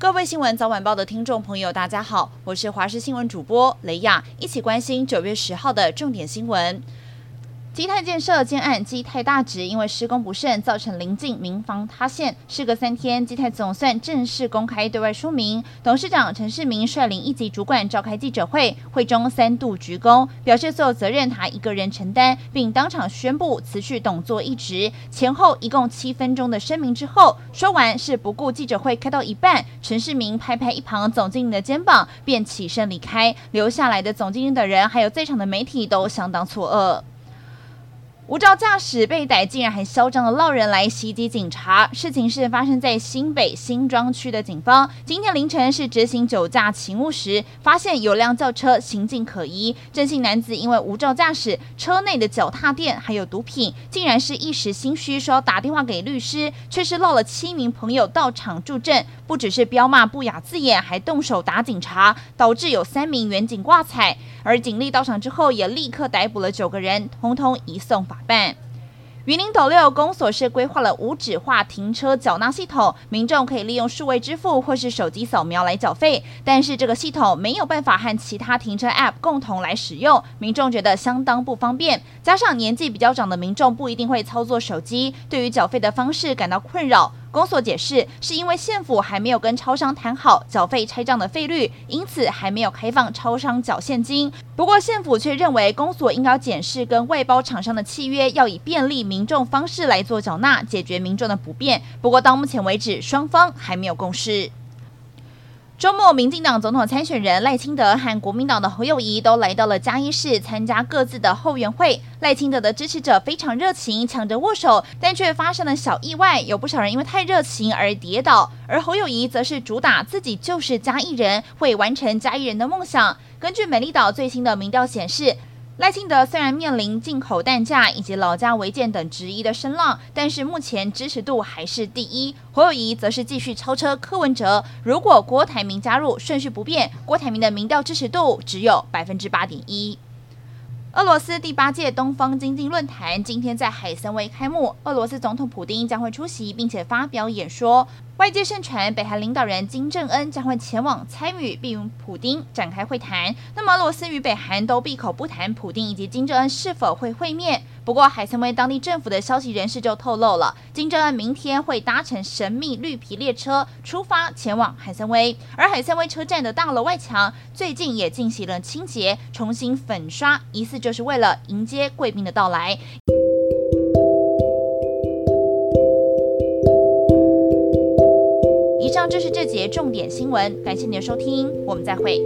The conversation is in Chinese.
各位新闻早晚报的听众朋友，大家好，我是华视新闻主播雷亚，一起关心九月十号的重点新闻。基泰建设建案基泰大直，因为施工不慎，造成邻近民房塌陷。事隔三天，基泰总算正式公开对外说明。董事长陈世明率领一级主管召开记者会，会中三度鞠躬，表示所有责任他一个人承担，并当场宣布辞去董座一职。前后一共七分钟的声明之后，说完是不顾记者会开到一半，陈世明拍拍一旁总经理的肩膀，便起身离开。留下来的总经理的人，还有在场的媒体都相当错愕。无照驾驶被逮，竟然还嚣张的落人来袭击警察。事情是发生在新北新庄区的警方，今天凌晨是执行酒驾勤务时，发现有辆轿车行径可疑，郑姓男子因为无照驾驶，车内的脚踏垫还有毒品，竟然是一时心虚，说打电话给律师，却是落了七名朋友到场助阵，不只是飙骂不雅字眼，还动手打警察，导致有三名远警挂彩。而警力到场之后，也立刻逮捕了九个人，通通移送法办。云林斗六公所是规划了无纸化停车缴纳系统，民众可以利用数位支付或是手机扫描来缴费，但是这个系统没有办法和其他停车 App 共同来使用，民众觉得相当不方便。加上年纪比较长的民众不一定会操作手机，对于缴费的方式感到困扰。公所解释，是因为县府还没有跟超商谈好缴费拆账的费率，因此还没有开放超商缴现金。不过县府却认为，公所应该检视跟外包厂商的契约，要以便利民众方式来做缴纳，解决民众的不便。不过到目前为止，双方还没有共识。周末，民进党总统参选人赖清德和国民党的侯友谊都来到了嘉义市参加各自的后援会。赖清德的支持者非常热情，抢着握手，但却发生了小意外，有不少人因为太热情而跌倒。而侯友谊则是主打自己就是嘉义人，会完成嘉义人的梦想。根据美丽岛最新的民调显示，赖清德虽然面临进口蛋价以及老家违建等质疑的声浪，但是目前支持度还是第一。侯友谊则是继续超车柯文哲。如果郭台铭加入，顺序不变，郭台铭的民调支持度只有百分之八点一。俄罗斯第八届东方经济论坛今天在海参崴开幕，俄罗斯总统普丁将会出席，并且发表演说。外界盛传，北韩领导人金正恩将会前往参与，并与普丁展开会谈。那么，俄罗斯与北韩都闭口不谈普丁以及金正恩是否会会面。不过，海参崴当地政府的消息人士就透露了，金正恩明天会搭乘神秘绿皮列车出发前往海参崴。而海参崴车站的大楼外墙最近也进行了清洁，重新粉刷，疑似就是为了迎接贵宾的到来。以上就是这节重点新闻，感谢您的收听，我们再会。